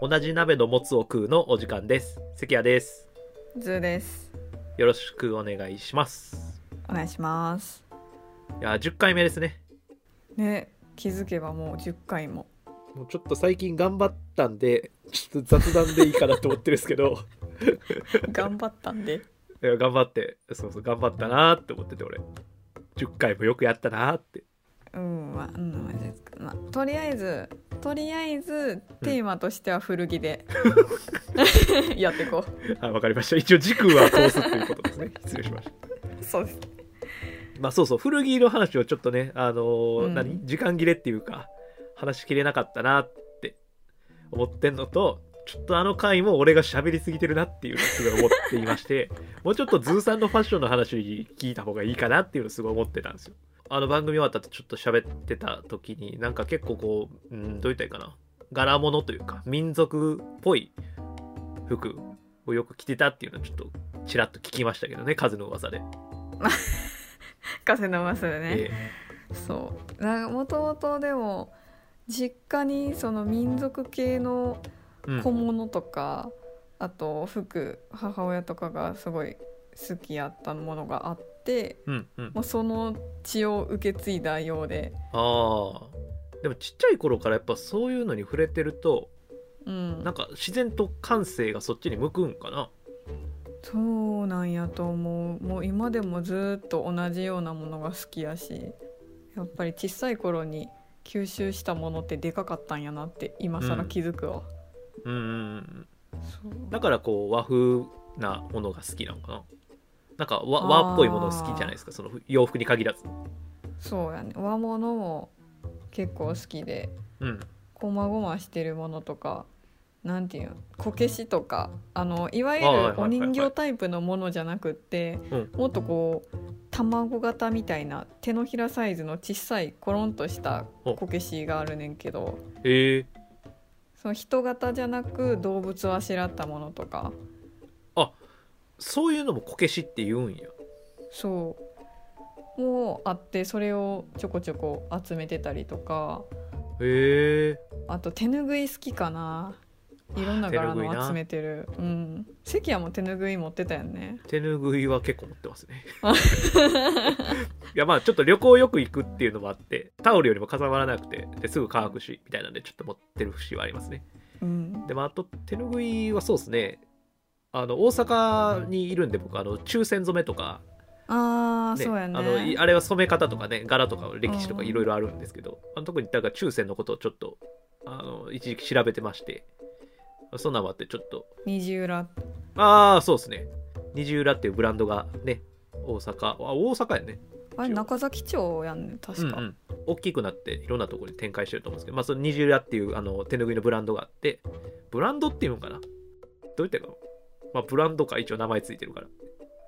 同じ鍋のもつを食うのお時間です。関谷です。ズーです。よろしくお願いします。お願いします。いや10回目ですね。ね気づけばもう10回も。もうちょっと最近頑張ったんでちょっと雑談でいいかなと思ってるんですけど。頑張ったんで。いや頑張って。そうそう頑張ったなーって思ってて俺。10回もよくやったなーって。うんまあ、うんまあ、とりあえずとりあえずテーマとしては古着で、やっていこあわかりました。一応軸は通すっていうことですね。失礼しました。うそうです。まあそうそう古着の話をちょっとねあのーうん。何？時間切れっていうか話しきれなかったなって思ってんのとちょっとあの回も俺が喋りすぎてるなっていうのをすごい思っていましてもうちょっとズーさんのファッションの話聞いた方がいいかなっていうのをすごい思ってたんですよあの番組終わった後ちょっと喋ってた時になんか結構こう、うん、どう言ったらいいかな。柄物というか民族っぽい服をよく着てたっていうのをちょっとちらっと聞きましたけどね数の噂で、風のますでね、えそう。なんかもともとでも実家にその民族系のえうん。小物とか、あと服母親とかがすごい好きやったものがあってうんうんもうその血を受け継いだようで、ああ。でもちっちゃい頃からやっぱそういうのに触れてるとうん。なん、か自然と感性がそっちに向くんかな。そうなんやと思う。もう今でもずっと同じようなものが好きやしやっぱり小さい頃に吸収したものってでかかったんやなって今更気づくわ、うんうんだからこう和風なものが好きなのかななんか和和っぽいもの好きじゃないですか？その洋服に限らず。そうやね。和物も結構好きでうん。こまごましてるものとかなんていうの？こけしとかあのいわゆるお人形タイプのものじゃなくってうん。もっとこう卵型みたいな手のひらサイズの小さいコロンとしたこけしがあるねんけどええその人型じゃなく動物をあしらったものとかそういうのもこけしって言うんや。そう。もあってそれをちょこちょこ集めてたりとか。へえ。あと手ぬぐい好きかな。いろんな柄の集めてる。うん。関谷も手ぬぐい持ってたよね。手ぬぐいは結構持ってますね。いやまあちょっと旅行よく行くっていうのもあってタオルよりもかさばらなくてですぐ乾くしみたいなんでちょっと持ってる節はありますね。うん。でもあと手ぬぐいはそうですねあの大阪にいるんで僕あの抽選染めとか、ああ、ねそうやね。あのいあれは染め方とかね柄とか歴史とかいろいろあるんですけど、あの特にだから抽選のことをちょっとあの一時期調べてましてそんなんもあってちょっと。二重裏ああそうですね。虹浦っていうブランドがね大阪。あ大阪やね。あれ中崎町やんね確か、うんうん、大きくなっていろんなところに展開してると思うんですけど、まあ、その虹浦っていうあの手ぬぐいのブランドがあってブランドっていうのかな？どういったかな、まあ、ブランドか一応名前ついてるから。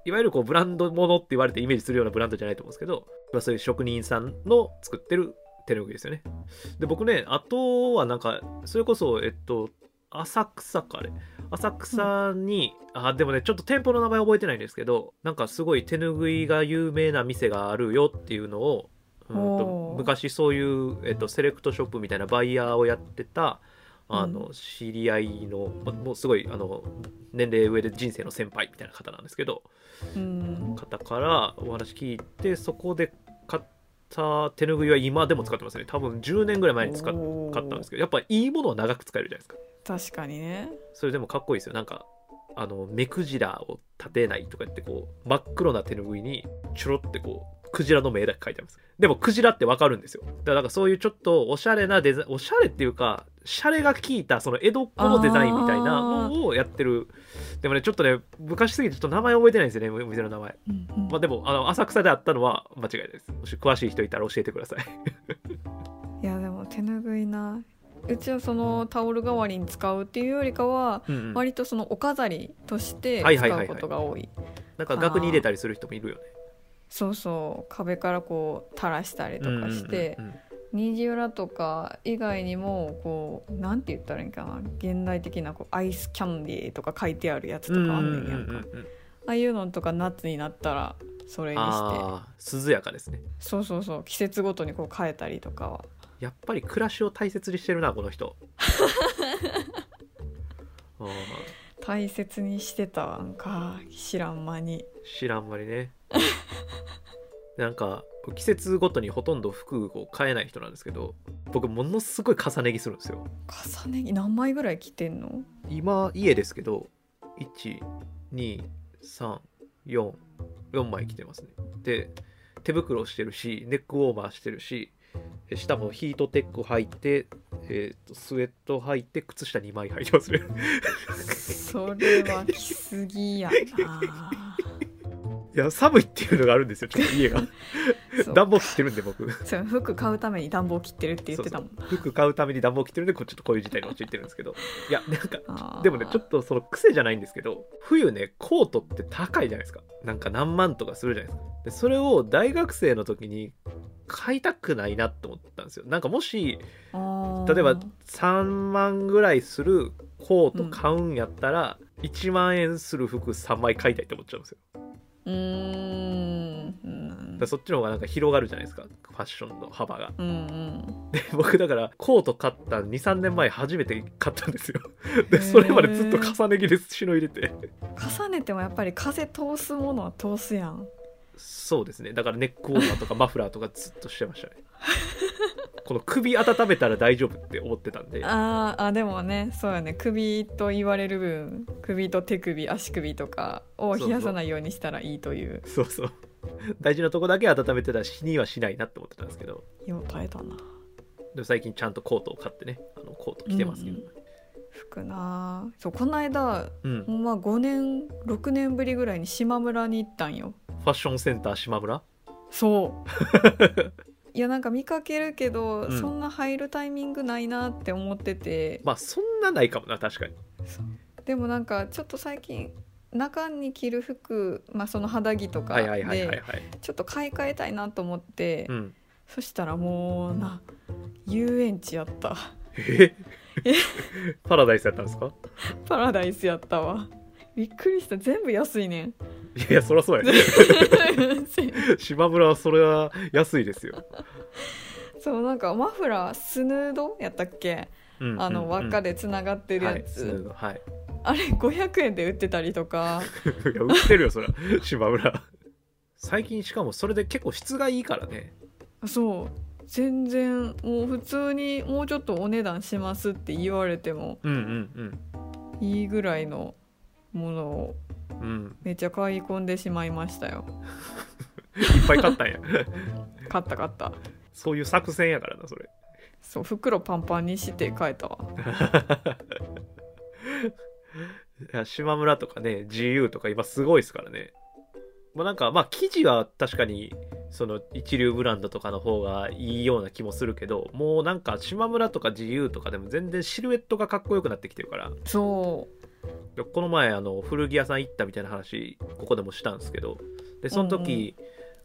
いわゆるこうブランドものって言われてイメージするようなブランドじゃないと思うんですけど、まあ、そういう職人さんの作ってる手ぬぐいですよね。で僕ねあとはなんかそれこそえっと浅草かあれ。浅草に、あでもねちょっと店舗の名前覚えてないんですけどなんかすごい手ぬぐいが有名な店があるよっていうのをうんとおー。昔そういう、えっと、セレクトショップみたいなバイヤーをやってたあの、う知り合いのまもうすごいあの年齢上で人生の先輩みたいな方なんですけどうん。方からお話聞いてそこで買った手ぬぐいは今でも使ってますね。多分10年ぐらい前に使っ買ったんですけどやっぱいいものは長く使えるじゃないですか。確かにね。それでもかっこいいですよ。なんかあの目くじらを立てないとか言ってこう真っ黒な手ぬぐいにちょろってこうクジラの目だけ描いてあります。でもクジラってわかるんですよ。だからなんかそういうちょっとおしゃれなデザインおしゃれっていうかシャレが効いたその江戸っ子のデザインみたいなのをやってる。でもねちょっとね昔すぎてちょっと名前覚えてないんですよねお店の名前。うんうん。まあでもあの浅草であったのは間違いないです。もし詳しい人いたら教えてください。いやでも手ぬぐいな。うちはそのタオル代わりに使うっていうよりかはうんうん。割とそのお飾りとしてはいはいはいはい。使うことが多い。なんか額に入れたりする人もいるよねそうそう壁からこう垂らしたりとかしてうんうんうんうん。虹浦とか以外にもこうなんて言ったらいいんかな現代的なこうアイスキャンディーとか書いてあるやつとかあんねんやんか、うんうんああいうのとか夏になったらそれにして。涼やかですね。そうそうそう季節ごとにこう変えたりとかは。やっぱり暮らしを大切にしてるなこの人。あー大切にしてたんか知らん間に。知らんまりね。なんか季節ごとにほとんど服を買えない人なんですけど僕ものすごい重ね着するんですよ。重ね着？何枚ぐらい着てんの？今家ですけど12344枚着てますね。で手袋してるしネックウォーマーしてるしえ下もヒートテック履いて、えーとスウェット履いて靴下2枚履いてますね。それは着すぎやな。いや寒いっていうのがあるんですよちょっと家が。暖房切ってるんで僕。そう服買うために暖房切ってるって言ってたもん。服買うために暖房切ってるんでこうちょっとこういう事態に陥ってるんですけど。いやなんかでもねちょっとその癖じゃないんですけど冬ねコートって高いじゃないですか。なんか何万とかするじゃないですか。でそれを大学生の時に買いたくないなって思ったんですよ。なんかもし例えば3万ぐらいするコート買うんやったら、1万円する服3枚買いたいって思っちゃうんですよ。うーん。うん。そっちの方がなんか広がるじゃないですか。ファッションの幅が。うんうん。で僕だからコート買った23年前初めて買ったんですよ。でそれまでずっと重ね着で忍いでて。重ねてもやっぱり風通すものは通すやんそうですね。だからネックウォーマーとかマフラーとかずっとしてましたね。この首温めたら大丈夫って思ってたんで。あーあでもねそうやね。首と言われる分首と手首足首とかを冷やさないようにしたらいいという。そうそう。大事なとこだけ温めてたら死にはしないなって思ってたんですけど。よう耐えたな。でも最近ちゃんとコートを買ってね。あのコート着てますけど、うん服な。あそうこの間うん。ま5年6年ぶりぐらいに島村に行ったんよファッションセンター島村？そう。いやなんか見かけるけど、うん。そんな入るタイミングないなって思ってて。まあそんなないかもな確かに。でもなんかちょっと最近中に着る服、まあ、その肌着とかはいはいはいはいではい。ちょっと買い替えたいなと思って、うん。そしたらもうな遊園地やった。え？パラダイスやったんですか？パラダイスやったわ。びっくりした。全部安いねんいやいやそりゃそうや。ね 島村はそれは安いですよ、そうなんかマフラースヌードやったっけ？うんあの輪っかででつながってるやつ、はい、はい、あれ500円で売ってたりとか。いや売ってるよそりゃ島村。最近しかもそれで結構質がいいからね。そう。全然もう普通にもうちょっとお値段しますって言われてもうんうん。いいぐらいのものをめっちゃ買い込んでしまいましたよ。いっぱい買ったんや。買った買った。そういう作戦やからなそれ。そう袋パンパンにして買えたわ。いや島村とかね GU とか今すごいですからね。もうなんかまあ生地は確かにその一流ブランドとかの方がいいような気もするけどもうなんか島村とか GU とかでも全然シルエットがかっこよくなってきてるから。そでこの前あの古着屋さん行ったみたいな話ここでもしたんですけどでその時、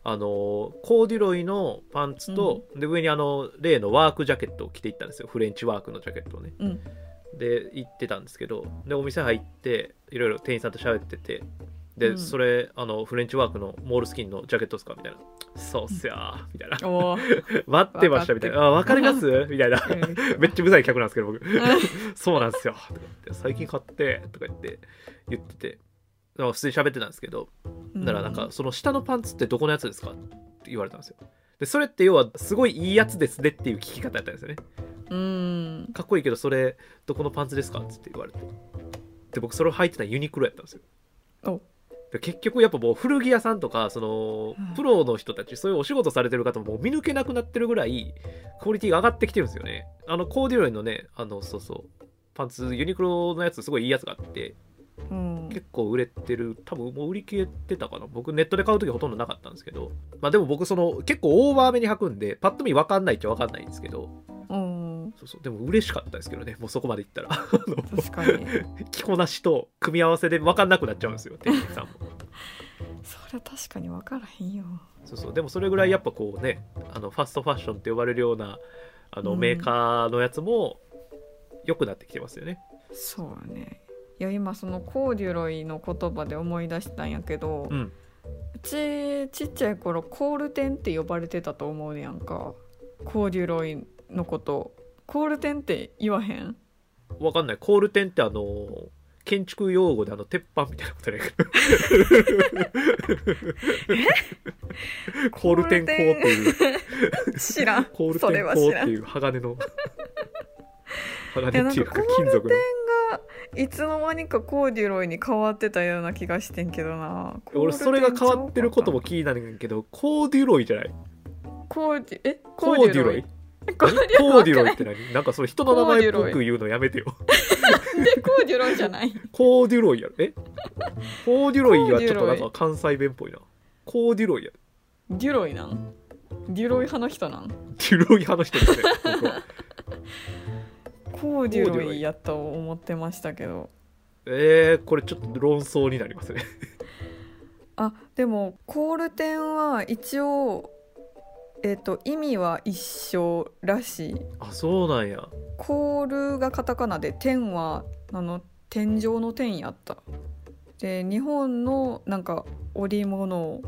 あのコーデュロイのパンツと、で上にあの例のワークジャケットを着ていったんですよ。フレンチワークのジャケットをね。ううん。で行ってたんですけどでお店入っていろいろ店員さんと喋っててで、うん。それあのフレンチワークのモールスキンのジャケットですか？みたいな。そうっすよー。みたいな。待ってましたみたいな。あ分かります？みたいな。めっちゃうざい客なんですけど僕。そうなんですよ。とか言って最近買ってとか言って言ってて。普通に喋ってたんですけど。だからなんかその下のパンツってどこのやつですか？って言われたんですよ。でそれって要はすごいいいやつですねっていう聞き方やったんですよね。うん。かっこいいけどそれどこのパンツですか？って言われて。で僕それを履いてたのユニクロやったんですよ結局やっぱもう古着屋さんとかそのうん。プロの人たちそういうお仕事されてる方ももう見抜けなくなってるぐらいクオリティが上がってきてるんですよね。あのコーデュロイのねあのそうそうパンツユニクロのやつすごいいいやつがあってうん。結構売れてる多分もう売り切れてたかな。僕ネットで買う時ほとんどなかったんですけど。まあでも僕その結構オーバーめに履くんでパッと見分かんないっちゃ分かんないんですけど。うんそうそう。でも嬉しかったですけどね。もうそこまでいったら。確かに。着こなしと組み合わせで分かんなくなっちゃうんですよ。店員さんも。それは確かに分からへんよ。そうそう。でもそれぐらいやっぱこうねあのファストファッションって呼ばれるようなあのうん。メーカーのやつも良くなってきてますよね、そうね。いや今そのコーデュロイの言葉で思い出したんやけど、うん。うちちっちゃい頃コールテンって呼ばれてたと思うねやんか。コーデュロイのことコールテンって言わへん？分かんない。コールテンってあの建築用語であの鉄板みたいなことやけど。コールテン鋼っていう。知らん。コールそテン鋼れは知らんっていう鋼の。鋼っていうかかコール金属のいつの間にかコーデュロイに変わってたような気がしてんけどな。俺それが変わってることも気になるけどコーデュロイじゃない？コーデュえ？コーデュロイ？コーデュロイコーデュロイって何？なんかそれ人の名前っぽく言うのやめてよ。でコーデュロイじゃない。コーデュロイやろ？え？コーデュロイはちょっとなんか関西弁っぽいな。コーデュロイや。デュロイなん？デュロイ派の人なん？デュロイ派の人ですね僕は。コーデュロイやと思ってましたけど。えー、これちょっと論争になりますね。あでもコールテンは一応えっ、と意味は一緒らしい。あそうなんや。コールがカタカナで天はあの天井の天やった。で日本のなんか織物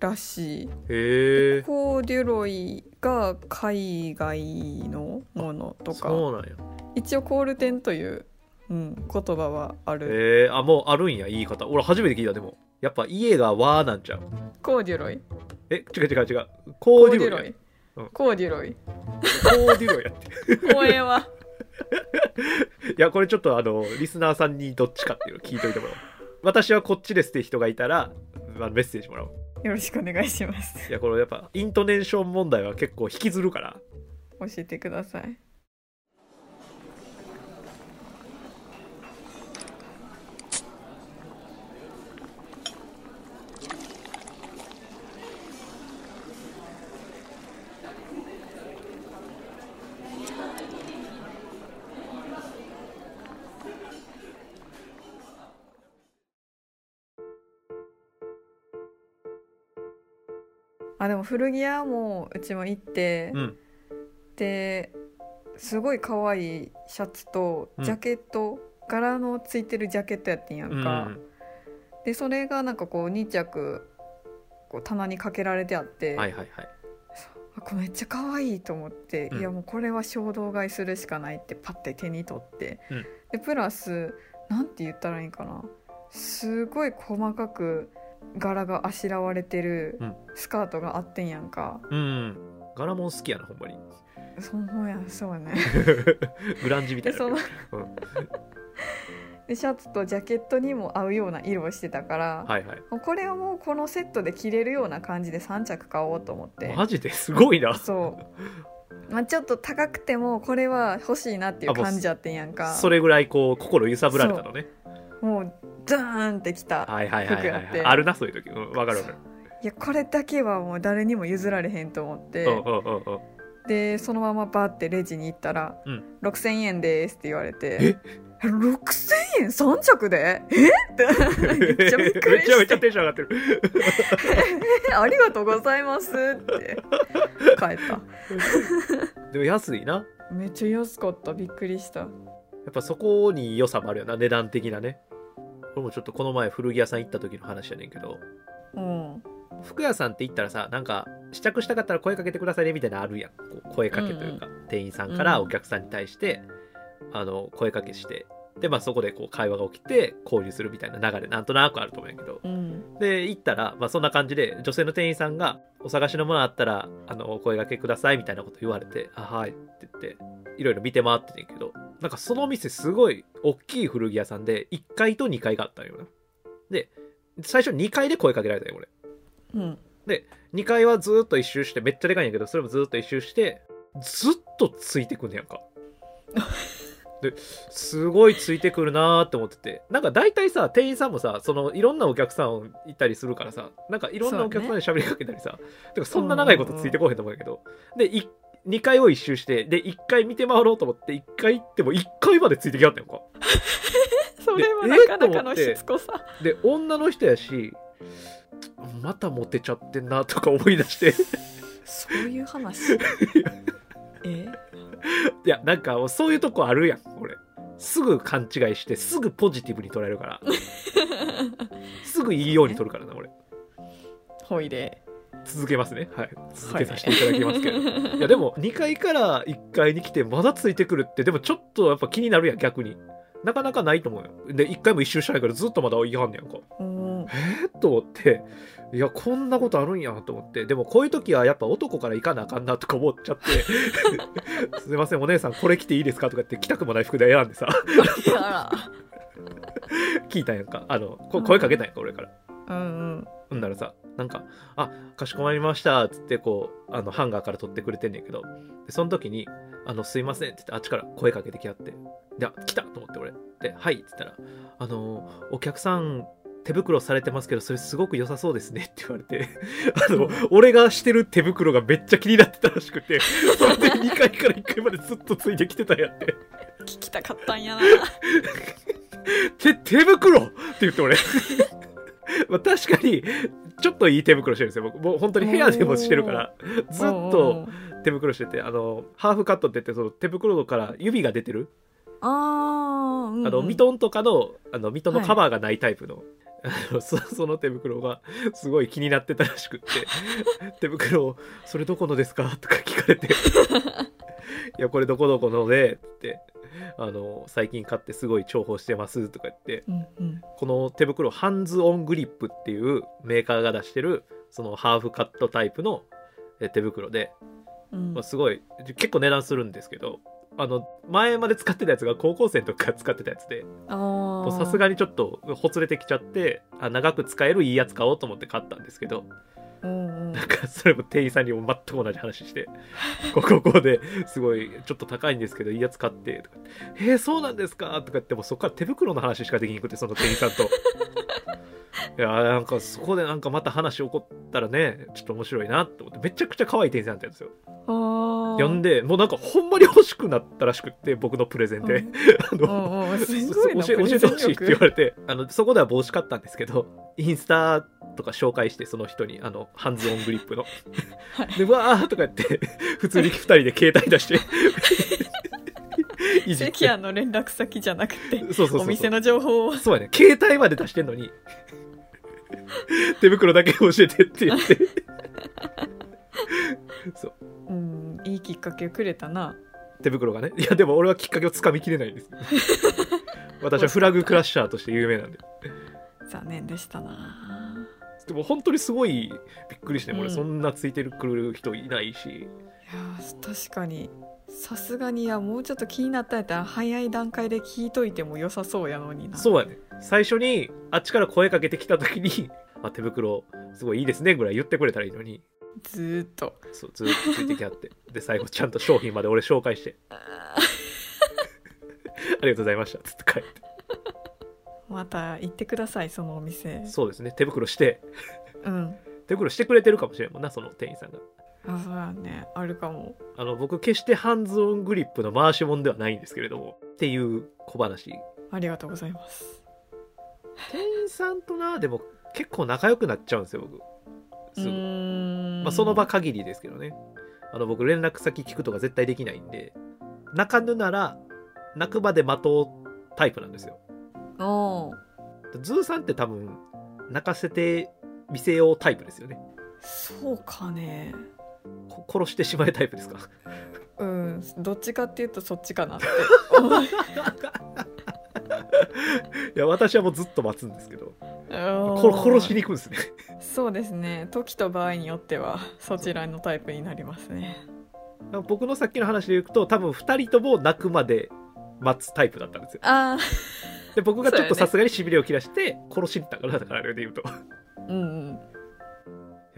らしい。へえ。コーデュロイが海外のものとか。そうなんや。一応コールテンという、うん、言葉はある。え。ー、あもうあるんや言い方。俺初めて聞いたでも。やっぱ家が和なんちゃう？コーデュロイえ違う違う違う。コーデュロイ。コーデュロイ。コーデュロイ。やって。応援はいやこれちょっとあのリスナーさんにどっちかっていうの聞いといてもらおう。私はこっちですって人がいたらあのメッセージもらおう。よろしくお願いします。いやこれやっぱイントネーション問題は結構引きずるから。教えてくださいあでも古着屋もうちも行って、うん。ですごい可愛いシャツとうんジャケット、柄のついてるジャケットやってんやんか、でそれがなんかこう2着こう棚にかけられてあって、はいはいはい。あこれめっちゃ可愛いと思って、うん。いやもうこれは衝動買いするしかないってパッて手に取って、うん。でプラスなんて言ったらいいんかな。すごい細かく柄があしらわれてるうん。スカートがあってんやんか、うん柄もん好きやなほんまに。そうや。そうやね。グランジみたいな。シャツとジャケットにも合うような色をしてたから、はいはい。これをもうこのセットで着れるような感じで3着買おうと思って。マジですごいな。そう、まあ、ちょっと高くてもこれは欲しいなっていう感じやってんやんか。それぐらいこう心揺さぶられたのねもうダーンってきたはいはいはいはい、はい、服やって。あるなそういう時。うんわかるわかる。いやこれだけはもう誰にも譲られへんと思って、うんうんうんうん。でそのままバーってレジに行ったら「うん。6000円です」って言われて「6000円？3着で？え？っ?」て。めっちゃびっくりめちゃめちゃテンション上がってる「ありがとうございます」って。帰った。でも安いな。めっちゃ安かった。びっくりした。やっぱそこに良さもあるよな。値段的なね。これもちょっとこの前古着屋さん行った時の話やねんけどうん。服屋さんって言ったらさなんか試着したかったら声かけてくださいねみたいなのあるやん。こう声かけというか、店員さんからお客さんに対して、あの声かけしてでまあそこでこう会話が起きて交流するみたいな流れなんとなくあると思うんやけど。うん。で行ったら、まあ、そんな感じで女性の店員さんが「お探しのものあったらあのお声掛けください」みたいなこと言われて「あはい」って言っていろいろ見て回っててんけど。なんかその店すごい大きい古着屋さんで1階と2階があったんよな。で最初2階で声かけられたよ俺。うん。2階はずーっと一周してめっちゃでかいんやけどそれもずーっと一周してずっとついてくんねやんか ですごいついてくるなーって思ってて。なんか大体さ店員さんもさそのいろんなお客さんいたりするからさなんかいろんなお客さんに喋りかけたりさ、てかそんな長いことついてこへんと思うんやけど、で2階を一周してで1階見て回ろうと思って1階行っても1階までついてきはったやんか。それはでなかなかのしつこさ。で女の人やしまたモテちゃってんなとか思い出して。そういう話？え？いやなんかそういうとこあるやん俺。すぐ勘違いしてすぐポジティブに捉えるから。すぐいいように取るからな俺。ほいで。続けますね。はい。続けさせていただきますけど、い、やでも2階から1階に来てまだついてくるってでもちょっとやっぱ気になるやん逆に。なかなかないと思うよ。で一回も一周したいからずっとまだ言いはんねやんか。えー、と思っていやこんなことあるんやと思って。でもこういう時はやっぱ男から行かなあかんなとか思っちゃって。すいませんお姉さんこれ着ていいですかとかって着たくもない服で選んでさ。聞いたんやんか。あのこ声かけたんやんか俺から。うんうん。ほんならさなんか「あかしこまりました」っつってこうあのハンガーから取ってくれてんねんけど。でその時に「あのすいません」って言ってあっちから声かけてきあって。であ来たと思って俺。で「はい」っつったら「あのお客さん手袋されてますけどそれすごく良さそうですね」って言われて あの俺がしてる手袋がめっちゃ気になってたらしくてそれで2階から1階までずっとついてきてたんやって。聞きたかったんやな。手手袋!って言って俺。まあ確かにちょっといい手袋してるんですよ。僕もう本当に部屋でもしてるからずっと手袋しててあのハーフカットって言ってその手袋から指が出てる、あー、うんうん、あのミトンとかのあのミトンのカバーがないタイプの,、あ のそその手袋がすごい気になってたらしくって 手袋それどこのですか？とか聞かれて。いやこれどこどこのでってあの最近買ってすごい重宝してますとか言ってうんうん。この手袋ハンズオングリップっていうメーカーが出してるそのハーフカットタイプのえ手袋で、うん。まあ、すごい結構値段するんですけどあの前まで使ってたやつが高校生の時から使ってたやつで。さすがにちょっとほつれてきちゃってあ長く使えるいいやつ買おうと思って買ったんですけど。うんうん。なんかそれも店員さんにも全く同じ話して。こここうですごいちょっと高いんですけどいいやつ買ってとか「えー、そうなんですか?」とか言ってもそこから手袋の話しかできなくてその店員さんと。いやなんかそこでなんかまた話起こったらねちょっと面白いなって思ってめちゃくちゃ可愛い店員さんだったんですよ呼んでもうなんかほんまに欲しくなったらしくって僕のプレゼンで、うん。あの教えてほしいって言われてあのそこでは帽子買ったんですけどインスタとか紹介してその人にあのハンズオングリップの。はい。でわーとか言って普通に2人で携帯出して。関谷の連絡先じゃなくてそうそうそうそう。お店の情報を。そうやね。携帯まで出してんのに 手袋だけ教えてって言って。そう。うんいいきっかけをくれたな。手袋がね。いやでも俺はきっかけをつかみきれないんです。私はフラグクラッシャーとして有名なんで。残念でしたな。でも本当にすごいびっくりして、うん。俺そんなついてくる人いないし。いやー確かに。さすがにいやもうちょっと気になったんやったら早い段階で聞いといても良さそうやのにな。そうやね。最初にあっちから声かけてきた時に「あ手袋すごいいいですね」ぐらい言ってくれたらいいのに。ずーっと。そうずっとついてきあって。で最後ちゃんと商品まで俺紹介して。あ「ありがとうございました」つって帰って。ーまた行ってくださいそのお店。そうですね。手袋して。うん。手袋してくれてるかもしれんもんなその店員さんが。あそうやね。あるかも。あの僕決してハンズオングリップの回し物ではないんですけれどもっていう小話。ありがとうございます。店員さんとなでも結構仲良くなっちゃうんですよ僕。うすぐ、まあ、その場限りですけどね。あの僕連絡先聞くとか絶対できないんで。鳴かぬなら鳴くまで待とうタイプなんですよ。おー。ズーさんって多分鳴かせてみせようタイプですよね。そうかね。こ殺してしまえタイプですか？うん。どっちかっていうとそっちかなって いや私はもうずっと待つんですけど。殺しに行くんですね。そうですね。時と場合によってはそちらのタイプになりますね。僕のさっきの話でいくと多分2人とも鳴くまで待つタイプだったんですよ。あで僕がちょっとさすがにしびれを切らして殺しに行ったからだからあれで言うと。うんうん。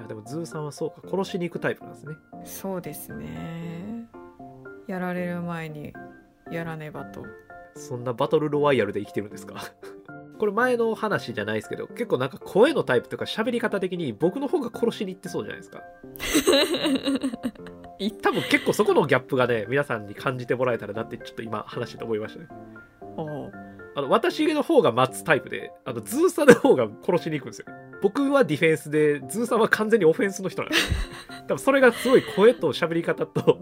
やでもズーさんはそうか殺しに行くタイプなんですね。そうですね。やられる前にやらねばとそんなバトルロワイヤルで生きてるんですか？これ前の話じゃないですけど結構なんか声のタイプとか喋り方的に僕の方が殺しに行ってそうじゃないですか。い 多分結構そこのギャップがね皆さんに感じてもらえたらなってちょっと今話してて思いましたね。あの私の方が待つタイプであのズーさんの方が殺しに行くんですよ僕はディフェンスでズーさんは完全にオフェンスの人なんですよ。多分それがすごい声と喋り方と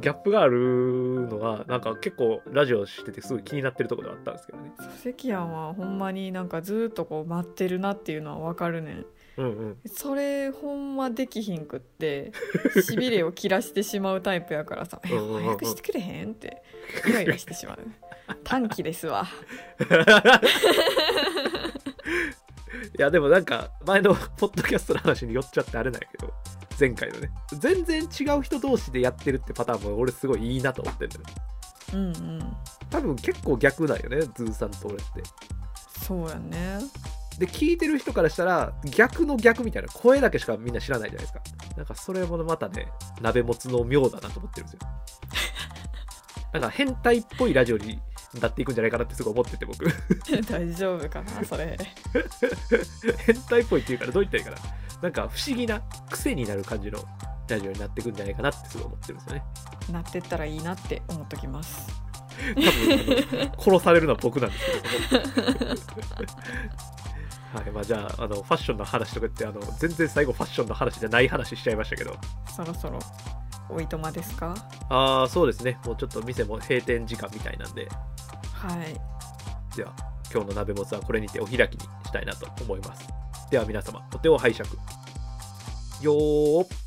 ギャップがあるのがなんか結構ラジオしててすごい気になってるところではあったんですけどね。関谷はほんまになんかずっとこう待ってるなっていうのはわかるねん。うんうん。それほんまできひんくって しびれを切らしてしまうタイプやからさ「え早くしてくれへん?」ってイライラしてしまう。短気ですわいやでもなんか前のポッドキャストの話に寄っちゃってあれなんやけど前回のね。全然違う人同士でやってるってパターンも俺すごいいいなと思ってるのようんうん。多分結構逆だよねズーさんと俺って。そうやね。で聞いてる人からしたら逆の逆みたいな声だけしかみんな知らないじゃないですか。なんかそれもまたね鍋もつの妙だなと思ってるんですよ。なんか変態っぽいラジオになっていくんじゃないかなってすごい思ってて僕。大丈夫かなそれ。変態っぽいっていうからどう言ったらいいかな。なんか不思議な癖になる感じのラジオになっていくんじゃないかなってすごい思ってるんですよね。なってったらいいなって思っときます。多分殺されるのは僕なんですけど はいまあ、じゃああのファッションの話とかってあの全然最後ファッションの話じゃない話しちゃいましたけど。そろそろおいとまですか？ああそうですね。もうちょっと店も閉店時間みたいなんで。はい。では今日の鍋もつはこれにてお開きにしたいなと思います。では皆様お手を拝借。よー